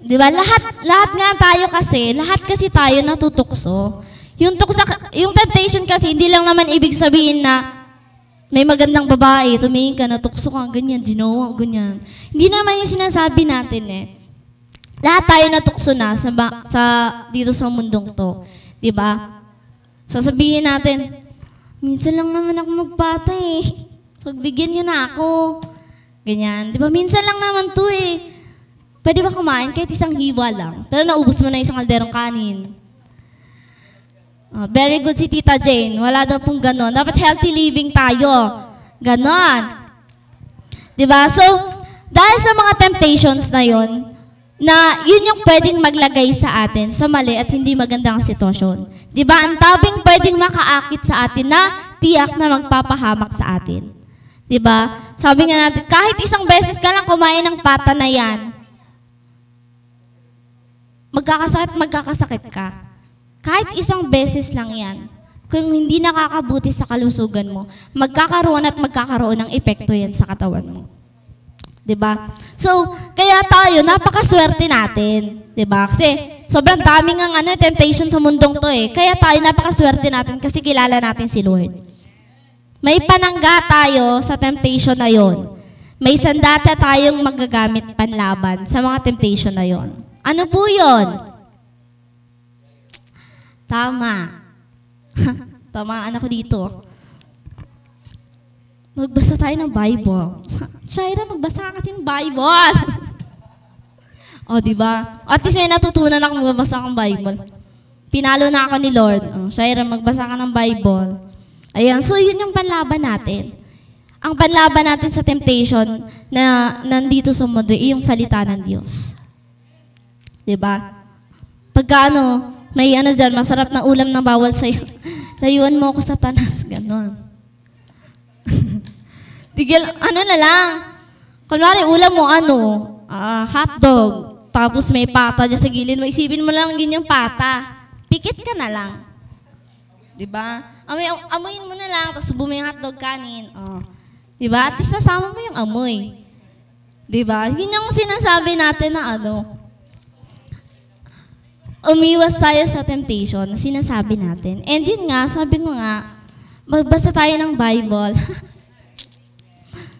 Di ba? Lahat, lahat nga tayo kasi, lahat kasi tayo natutukso. Yung, tuksa, yung temptation kasi, hindi lang naman ibig sabihin na may magandang babae, tumingin ka, natukso ka, ganyan, ginawa, ganyan. Hindi naman yung sinasabi natin eh. Lahat tayo natukso na sa, ba- sa dito sa mundong to. Di ba? Sasabihin natin, minsan lang naman ako magpatay eh. Pagbigyan niyo na ako. Ganyan. Di ba? Minsan lang naman to eh. Pwede ba kumain kahit isang hiwa lang? Pero naubos mo na isang kalderong kanin. Ah, very good si Tita Jane. Wala daw pong ganon. Dapat healthy living tayo. Ganon. Ba? So, dahil sa mga temptations na yon, na yun yung pwedeng maglagay sa atin sa mali at hindi magandang sitwasyon. Di ba? Ang tabing pwedeng makaakit sa atin na tiyak na magpapahamak sa atin. Di ba? Sabi nga natin, kahit isang beses ka lang kumain ng pata na yan, magkakasakit, magkakasakit ka. Kahit isang beses lang yan, kung hindi nakakabuti sa kalusugan mo, magkakaroon at magkakaroon ng epekto yan sa katawan mo. 'Di ba? So, kaya tayo napakaswerte natin, 'di ba? Kasi sobrang daming ang ano temptation sa mundong 'to eh. Kaya tayo napakaswerte natin kasi kilala natin si Lord. May panangga tayo sa temptation na 'yon. May sandata tayong magagamit panlaban sa mga temptation na 'yon. Ano po 'yon? Tama. Tamaan ako dito. Magbasa tayo ng Bible. Shaira, magbasa ka kasi ng Bible. o, di ba? At least may natutunan ako magbasa ng Bible. Pinalo na ako ni Lord. O, Shaira, magbasa ka ng Bible. Ayan, so yun yung panlaban natin. Ang panlaban natin sa temptation na nandito sa mundo, yung salita ng Diyos. Di ba? Pagka ano, may ano dyan, masarap na ulam na bawal sa'yo. Layuan mo ako sa tanas. Ganon. Tigil, ano na lang. Kunwari, ulam mo ano, ah, hotdog. Tapos may pata dyan sa gilid mo. Isipin mo lang yun yung pata. Pikit ka na lang. Di ba? Amoy, amoyin mo na lang, tapos subo mo yung hotdog kanin. Oh. Di ba? At least nasama mo yung amoy. Di ba? Yun yung sinasabi natin na ano, umiwas tayo sa temptation na sinasabi natin. And yun nga, sabi ko nga, magbasa tayo ng Bible.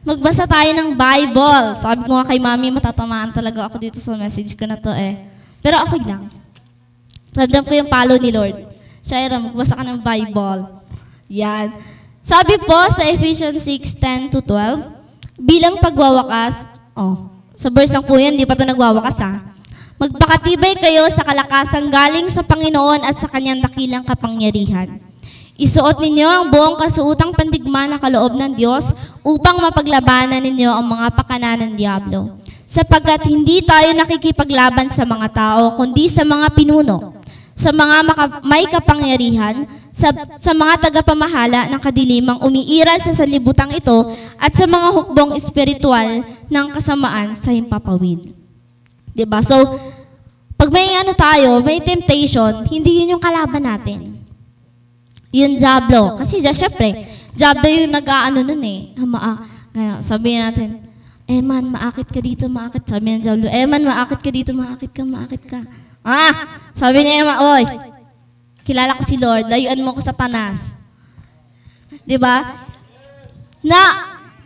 magbasa tayo ng Bible. Sabi ko nga kay mami, matatamaan talaga ako dito sa message ko na to eh. Pero okay lang. Ramdam ko yung palo ni Lord. Shaira, magbasa ka ng Bible. Yan. Sabi po sa Ephesians 6, 10 to 12, bilang pagwawakas, oh, sa verse lang po yan, di pa to nagwawakas ha. Magpakatibay kayo sa kalakasang galing sa Panginoon at sa kanyang dakilang kapangyarihan. Isuot ninyo ang buong kasuutang pandigma na kaloob ng Diyos upang mapaglabanan ninyo ang mga pakana ng Diablo. Sapagkat hindi tayo nakikipaglaban sa mga tao, kundi sa mga pinuno, sa mga maka- may kapangyarihan, sa, sa mga tagapamahala ng kadilimang umiiral sa salibutang ito, at sa mga hukbong espiritual ng kasamaan sa himpapawid. ba? So, pag may ano tayo, may temptation, hindi yun yung kalaban natin. Yung Diablo. Kasi dyan, syempre, Diablo yung nag-ano nun eh. Ah, maa, kaya sabihin natin, Eman, maakit ka dito, maakit. Sabi ng Diablo, Eman, maakit ka dito, maakit ka, maakit ka. Ah! Sabi ni Emma, oy, kilala ko si Lord, layuan mo ko sa tanas. 'Di ba? Na,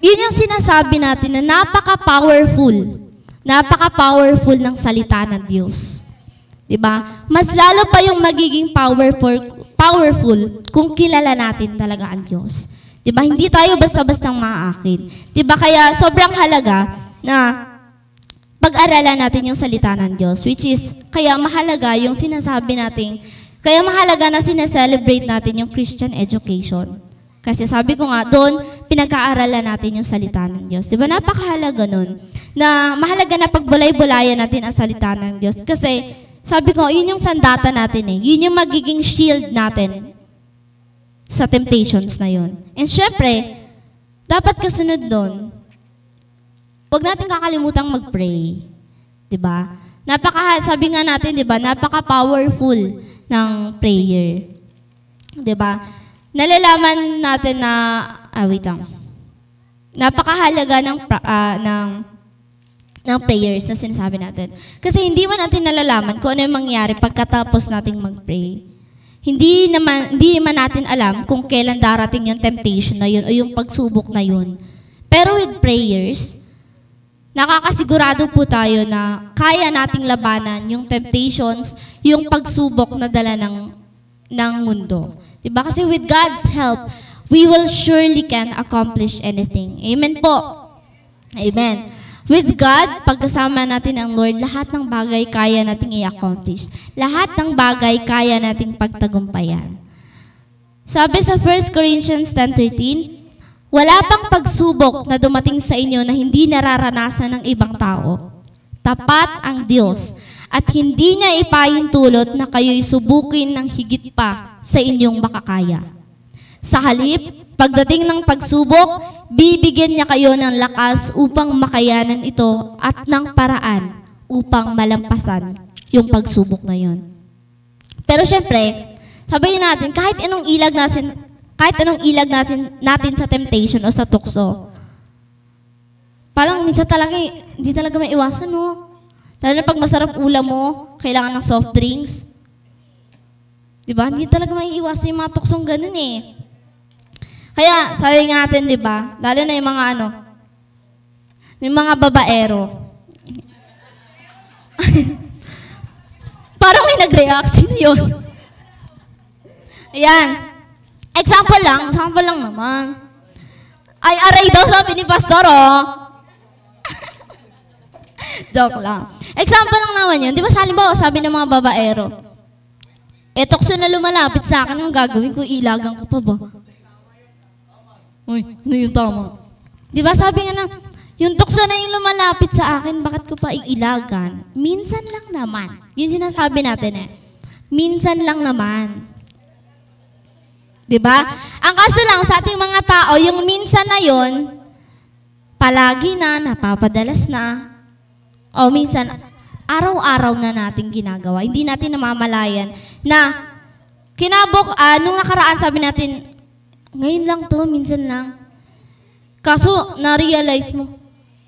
yun yung sinasabi natin na napaka-powerful Napaka-powerful ng salita ng Diyos. 'Di ba? Mas lalo pa yung magiging powerful powerful kung kilala natin talaga ang Diyos. 'Di ba? Hindi tayo basta-bastang maaakin. 'Di ba? Kaya sobrang halaga na pag-aralan natin yung salita ng Diyos, which is kaya mahalaga yung sinasabi nating kaya mahalaga na sineselebrate natin yung Christian education. Kasi sabi ko nga, doon, pinag-aaralan natin yung salita ng Diyos. Di ba? Napakahalaga nun. Na mahalaga na pagbulay-bulayan natin ang salita ng Diyos. Kasi, sabi ko, yun yung sandata natin eh. Yun yung magiging shield natin sa temptations na yun. And syempre, dapat kasunod doon, huwag natin kakalimutang mag-pray. Ba? Napaka, sabi nga natin, di ba, napaka-powerful ng prayer. Di ba? nalalaman natin na, ah, wait lang. Napakahalaga ng, ah, ng, ng prayers na sinasabi natin. Kasi hindi man natin nalalaman kung ano yung mangyari pagkatapos nating mag-pray. Hindi naman, hindi man natin alam kung kailan darating yung temptation na yun o yung pagsubok na yun. Pero with prayers, nakakasigurado po tayo na kaya nating labanan yung temptations, yung pagsubok na dala ng, ng mundo. Diba? Kasi with God's help, we will surely can accomplish anything. Amen po. Amen. With God, pagkasama natin ang Lord, lahat ng bagay kaya nating i-accomplish. Lahat ng bagay kaya nating pagtagumpayan. Sabi sa 1 Corinthians 10.13, Wala pang pagsubok na dumating sa inyo na hindi nararanasan ng ibang tao. Tapat ang Diyos at hindi niya ipahintulot na kayo'y subukin ng higit pa sa inyong makakaya. Sa halip, pagdating ng pagsubok, bibigyan niya kayo ng lakas upang makayanan ito at ng paraan upang malampasan yung pagsubok na yon. Pero syempre, sabihin natin, kahit anong ilag natin, kahit anong ilag natin, natin sa temptation o sa tukso, parang minsan talaga, hindi talaga may iwasan, no? Lalo na pag masarap ulam mo, kailangan ng soft drinks. Di ba? Hindi talaga may iwasan yung mga tuksong ganun eh. Kaya, sabi nga natin, di ba? Lalo na yung mga ano, yung mga babaero. Parang may nag-react. Sino yun? Ayan. Example lang. Example lang naman. Ay, aray daw sabi ni Pastor, oh. Joke lang. Example lang naman yun. Di ba sa halimbawa, sabi ng mga babaero, eh, tukso na lumalapit sa akin, yung gagawin ko, ilagan ko pa ba? Uy, ano yung tama? Di ba sabi nga na, yung tukso na yung lumalapit sa akin, bakit ko pa iilagan? Minsan lang naman. Yun sinasabi natin eh. Minsan lang naman. Di ba? Ang kaso lang sa ating mga tao, yung minsan na yon, palagi na, napapadalas na, o minsan, araw-araw na natin ginagawa. Hindi natin namamalayan na kinabok, ah, nung nakaraan sabi natin, ngayon lang to, minsan lang. Kaso, na-realize mo,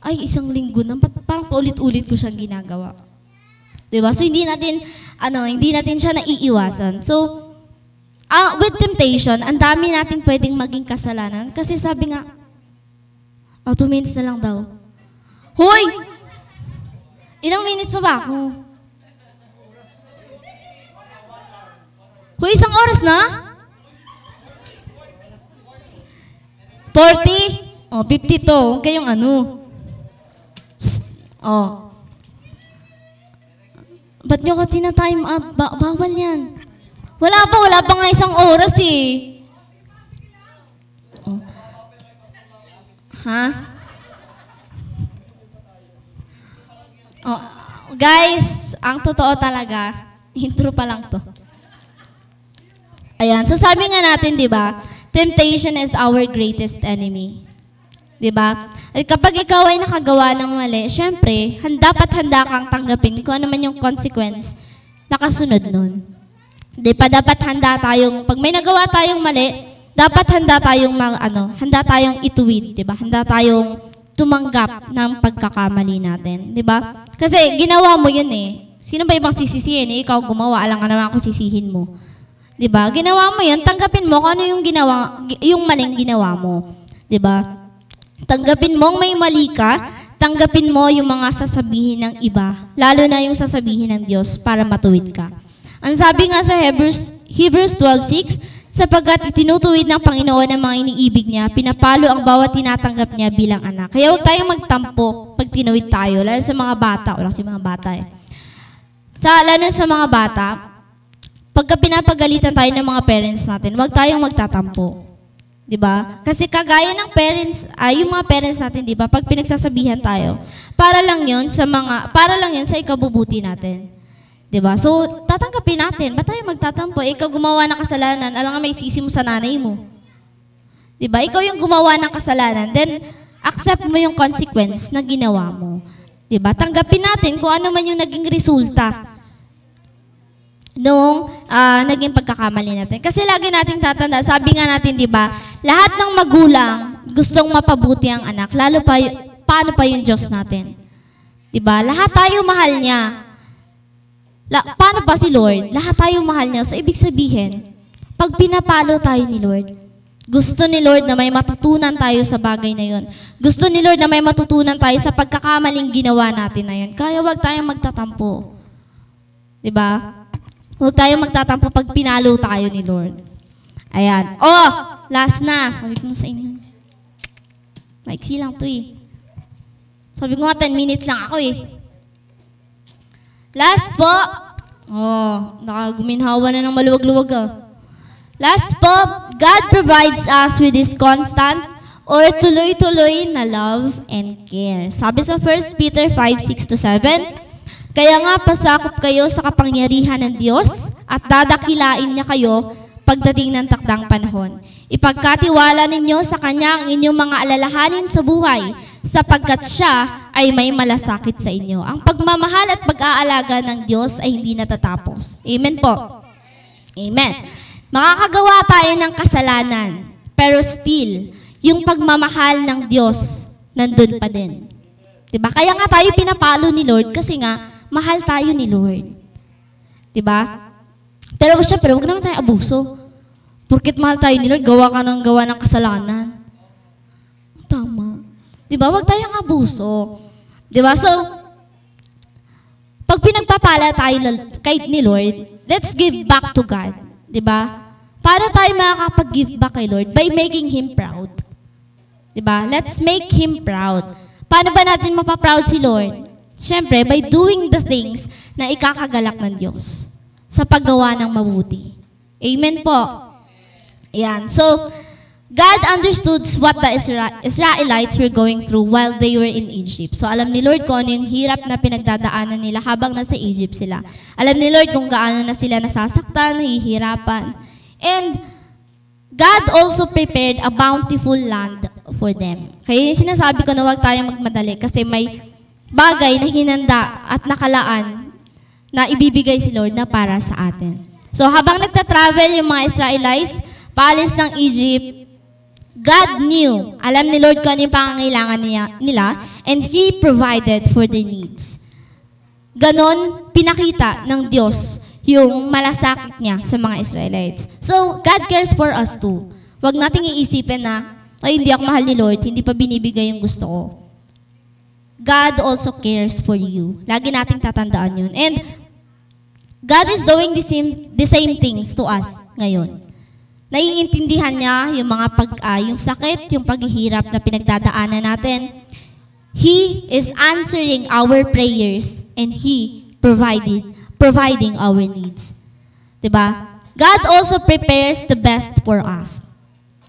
ay, isang linggo na, parang paulit-ulit ko siyang ginagawa. ba? So, hindi natin, ano, hindi natin siya naiiwasan. So, ah, with temptation, ang dami nating pwedeng maging kasalanan. Kasi sabi nga, oh, two minutes na lang daw. Hoy! Ilang minutes na ba ako? Hoy, isang oras na? 40? Oh, 50 to. Huwag kayong ano. Oh. Ba't nyo ko tina-time out? Ba- bawal yan. Wala pa, wala pa nga isang oras eh. Oh. Ha? Oh, guys, ang totoo talaga, intro pa lang to. Ayan, so sabi nga natin, di ba, temptation is our greatest enemy. Di ba? At kapag ikaw ay nakagawa ng mali, syempre, dapat handa kang tanggapin kung ano man yung consequence na kasunod nun. Di pa dapat handa tayong, pag may nagawa tayong mali, dapat handa tayong, mag, ano, handa tayong ituwid, di ba? Handa tayong tumanggap ng pagkakamali natin, di ba? Kasi ginawa mo yun eh. Sino ba ibang sisisihin? Eh, ikaw gumawa, alam ka naman ako sisihin mo. 'Di ba? Ginawa mo 'yun, tanggapin mo kung ano yung ginawa gi- yung maling ginawa mo. 'Di ba? Tanggapin mong may mali ka, tanggapin mo yung mga sasabihin ng iba, lalo na yung sasabihin ng Diyos para matuwid ka. Ang sabi nga sa Hebrews Hebrews 12:6, sapagkat itinutuwid ng Panginoon ang mga iniibig niya, pinapalo ang bawat tinatanggap niya bilang anak. Kaya huwag tayong magtampo pag tinuwid tayo, lalo sa mga bata, wala kasi mga bata eh. Sa, lalo sa mga bata, pagka pinapagalitan tayo ng mga parents natin, huwag tayong magtatampo. 'Di ba? Kasi kagaya ng parents, ay yung mga parents natin, 'di ba? Pag pinagsasabihan tayo, para lang 'yon sa mga para lang 'yon sa ikabubuti natin. 'Di ba? So, tatanggapin natin. Ba't tayo magtatampo? Eh, ikaw gumawa ng kasalanan, alam nga may sisi mo sa nanay mo. 'Di ba? Ikaw yung gumawa ng kasalanan, then accept mo yung consequence na ginawa mo. 'Di ba? Tanggapin natin kung ano man yung naging resulta nung ah, naging pagkakamali natin. Kasi lagi nating tatanda, sabi nga natin, di ba, lahat ng magulang gustong mapabuti ang anak, lalo pa, paano pa yung Diyos natin? Di ba? Lahat tayo mahal niya. La, paano pa si Lord? Lahat tayo mahal niya. So, ibig sabihin, pag pinapalo tayo ni Lord, gusto ni Lord na may matutunan tayo sa bagay na yun. Gusto ni Lord na may matutunan tayo sa pagkakamaling ginawa natin na yun. Kaya wag tayong magtatampo. Di ba? Huwag tayong magtatampo pag pinalo tayo ni Lord. Ayan. Oh! Last na. Sabi ko sa inyo. Maiksi lang to eh. Sabi ko nga 10 minutes lang ako eh. Last po. Oh, nakaguminhawa na ng maluwag-luwag ah. Last po, God provides us with His constant or tuloy-tuloy na love and care. Sabi sa 1 Peter 5, 6 to 7, Kaya nga pasakop kayo sa kapangyarihan ng Diyos at dadakilain niya kayo pagdating ng takdang panahon. Ipagkatiwala ninyo sa Kanya ang inyong mga alalahanin sa buhay sapagkat siya ay may malasakit sa inyo. Ang pagmamahal at pag-aalaga ng Diyos ay hindi natatapos. Amen po. Amen. Makakagawa tayo ng kasalanan, pero still, yung pagmamahal ng Diyos, nandun pa din. 'Di ba? Kaya nga tayo pinapalo ni Lord kasi nga, mahal tayo ni Lord. 'Di ba? Pero syempre, huwag naman tayo abuso. Porkit mahal tayo ni Lord, gawa ka ng gawa ng kasalanan. Tama. 'Di ba? Huwag tayong abuso. 'Di ba? So, pag pinagpapala tayo kay ni Lord, let's give back to God. 'Di ba? Paano tayo makakapag-give back kay Lord? By making Him proud. 'Di ba? Let's make Him proud. Paano ba natin mapaproud si Lord? Siyempre, by doing the things na ikakagalak ng Diyos sa paggawa ng mabuti. Amen po. Ayan. So, God understood what the Isra- Israelites were going through while they were in Egypt. So, alam ni Lord kung ano yung hirap na pinagdadaanan nila habang nasa Egypt sila. Alam ni Lord kung gaano na sila nasasaktan, nahihirapan. And God also prepared a bountiful land for them. Kaya yung sinasabi ko na huwag tayong magmadali kasi may bagay na hinanda at nakalaan na ibibigay si Lord na para sa atin. So habang nagta-travel yung mga Israelites, paalis ng Egypt, God knew, alam ni Lord kung ano yung pangangailangan niya, nila, and He provided for their needs. Ganon, pinakita ng Diyos yung malasakit niya sa mga Israelites. So, God cares for us too. Huwag nating iisipin na, ay, hindi ako mahal ni Lord, hindi pa binibigay yung gusto ko. God also cares for you. Lagi nating tatandaan yun. And God is doing the same, the same things to us ngayon. Naiintindihan niya yung mga pag, ah, yung sakit, yung paghihirap na pinagdadaanan natin. He is answering our prayers and He provided, providing our needs. 'Di ba? God also prepares the best for us.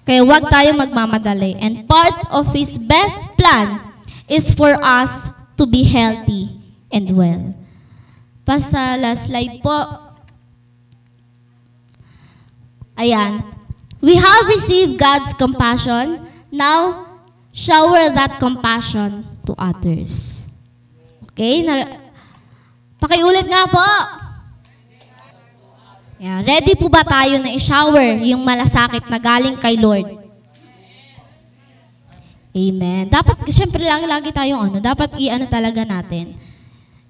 Kaya huwag tayo magmamadali. And part of His best plan is for us to be healthy and well. Pa sa last slide po. Ayan. We have received God's compassion. Now, shower that compassion to others. Okay? Na, pakiulit nga po. Yeah. Ready po ba tayo na i-shower yung malasakit na galing kay Lord? Amen. Dapat, syempre, lagi-lagi tayong ano, dapat i-ano talaga natin.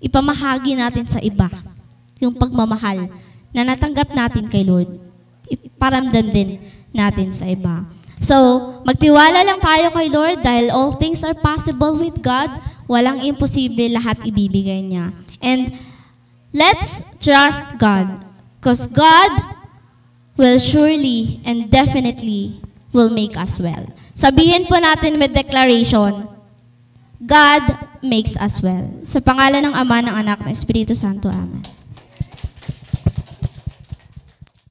Ipamahagi natin sa iba yung pagmamahal na natanggap natin kay Lord. Iparamdam din natin sa iba. So, magtiwala lang tayo kay Lord dahil all things are possible with God. Walang imposible, lahat ibibigay niya. And let's trust God because God will surely and definitely will make us well. Sabihin po natin with declaration, God makes us well. Sa pangalan ng Ama, ng Anak, ng Espiritu Santo. Amen.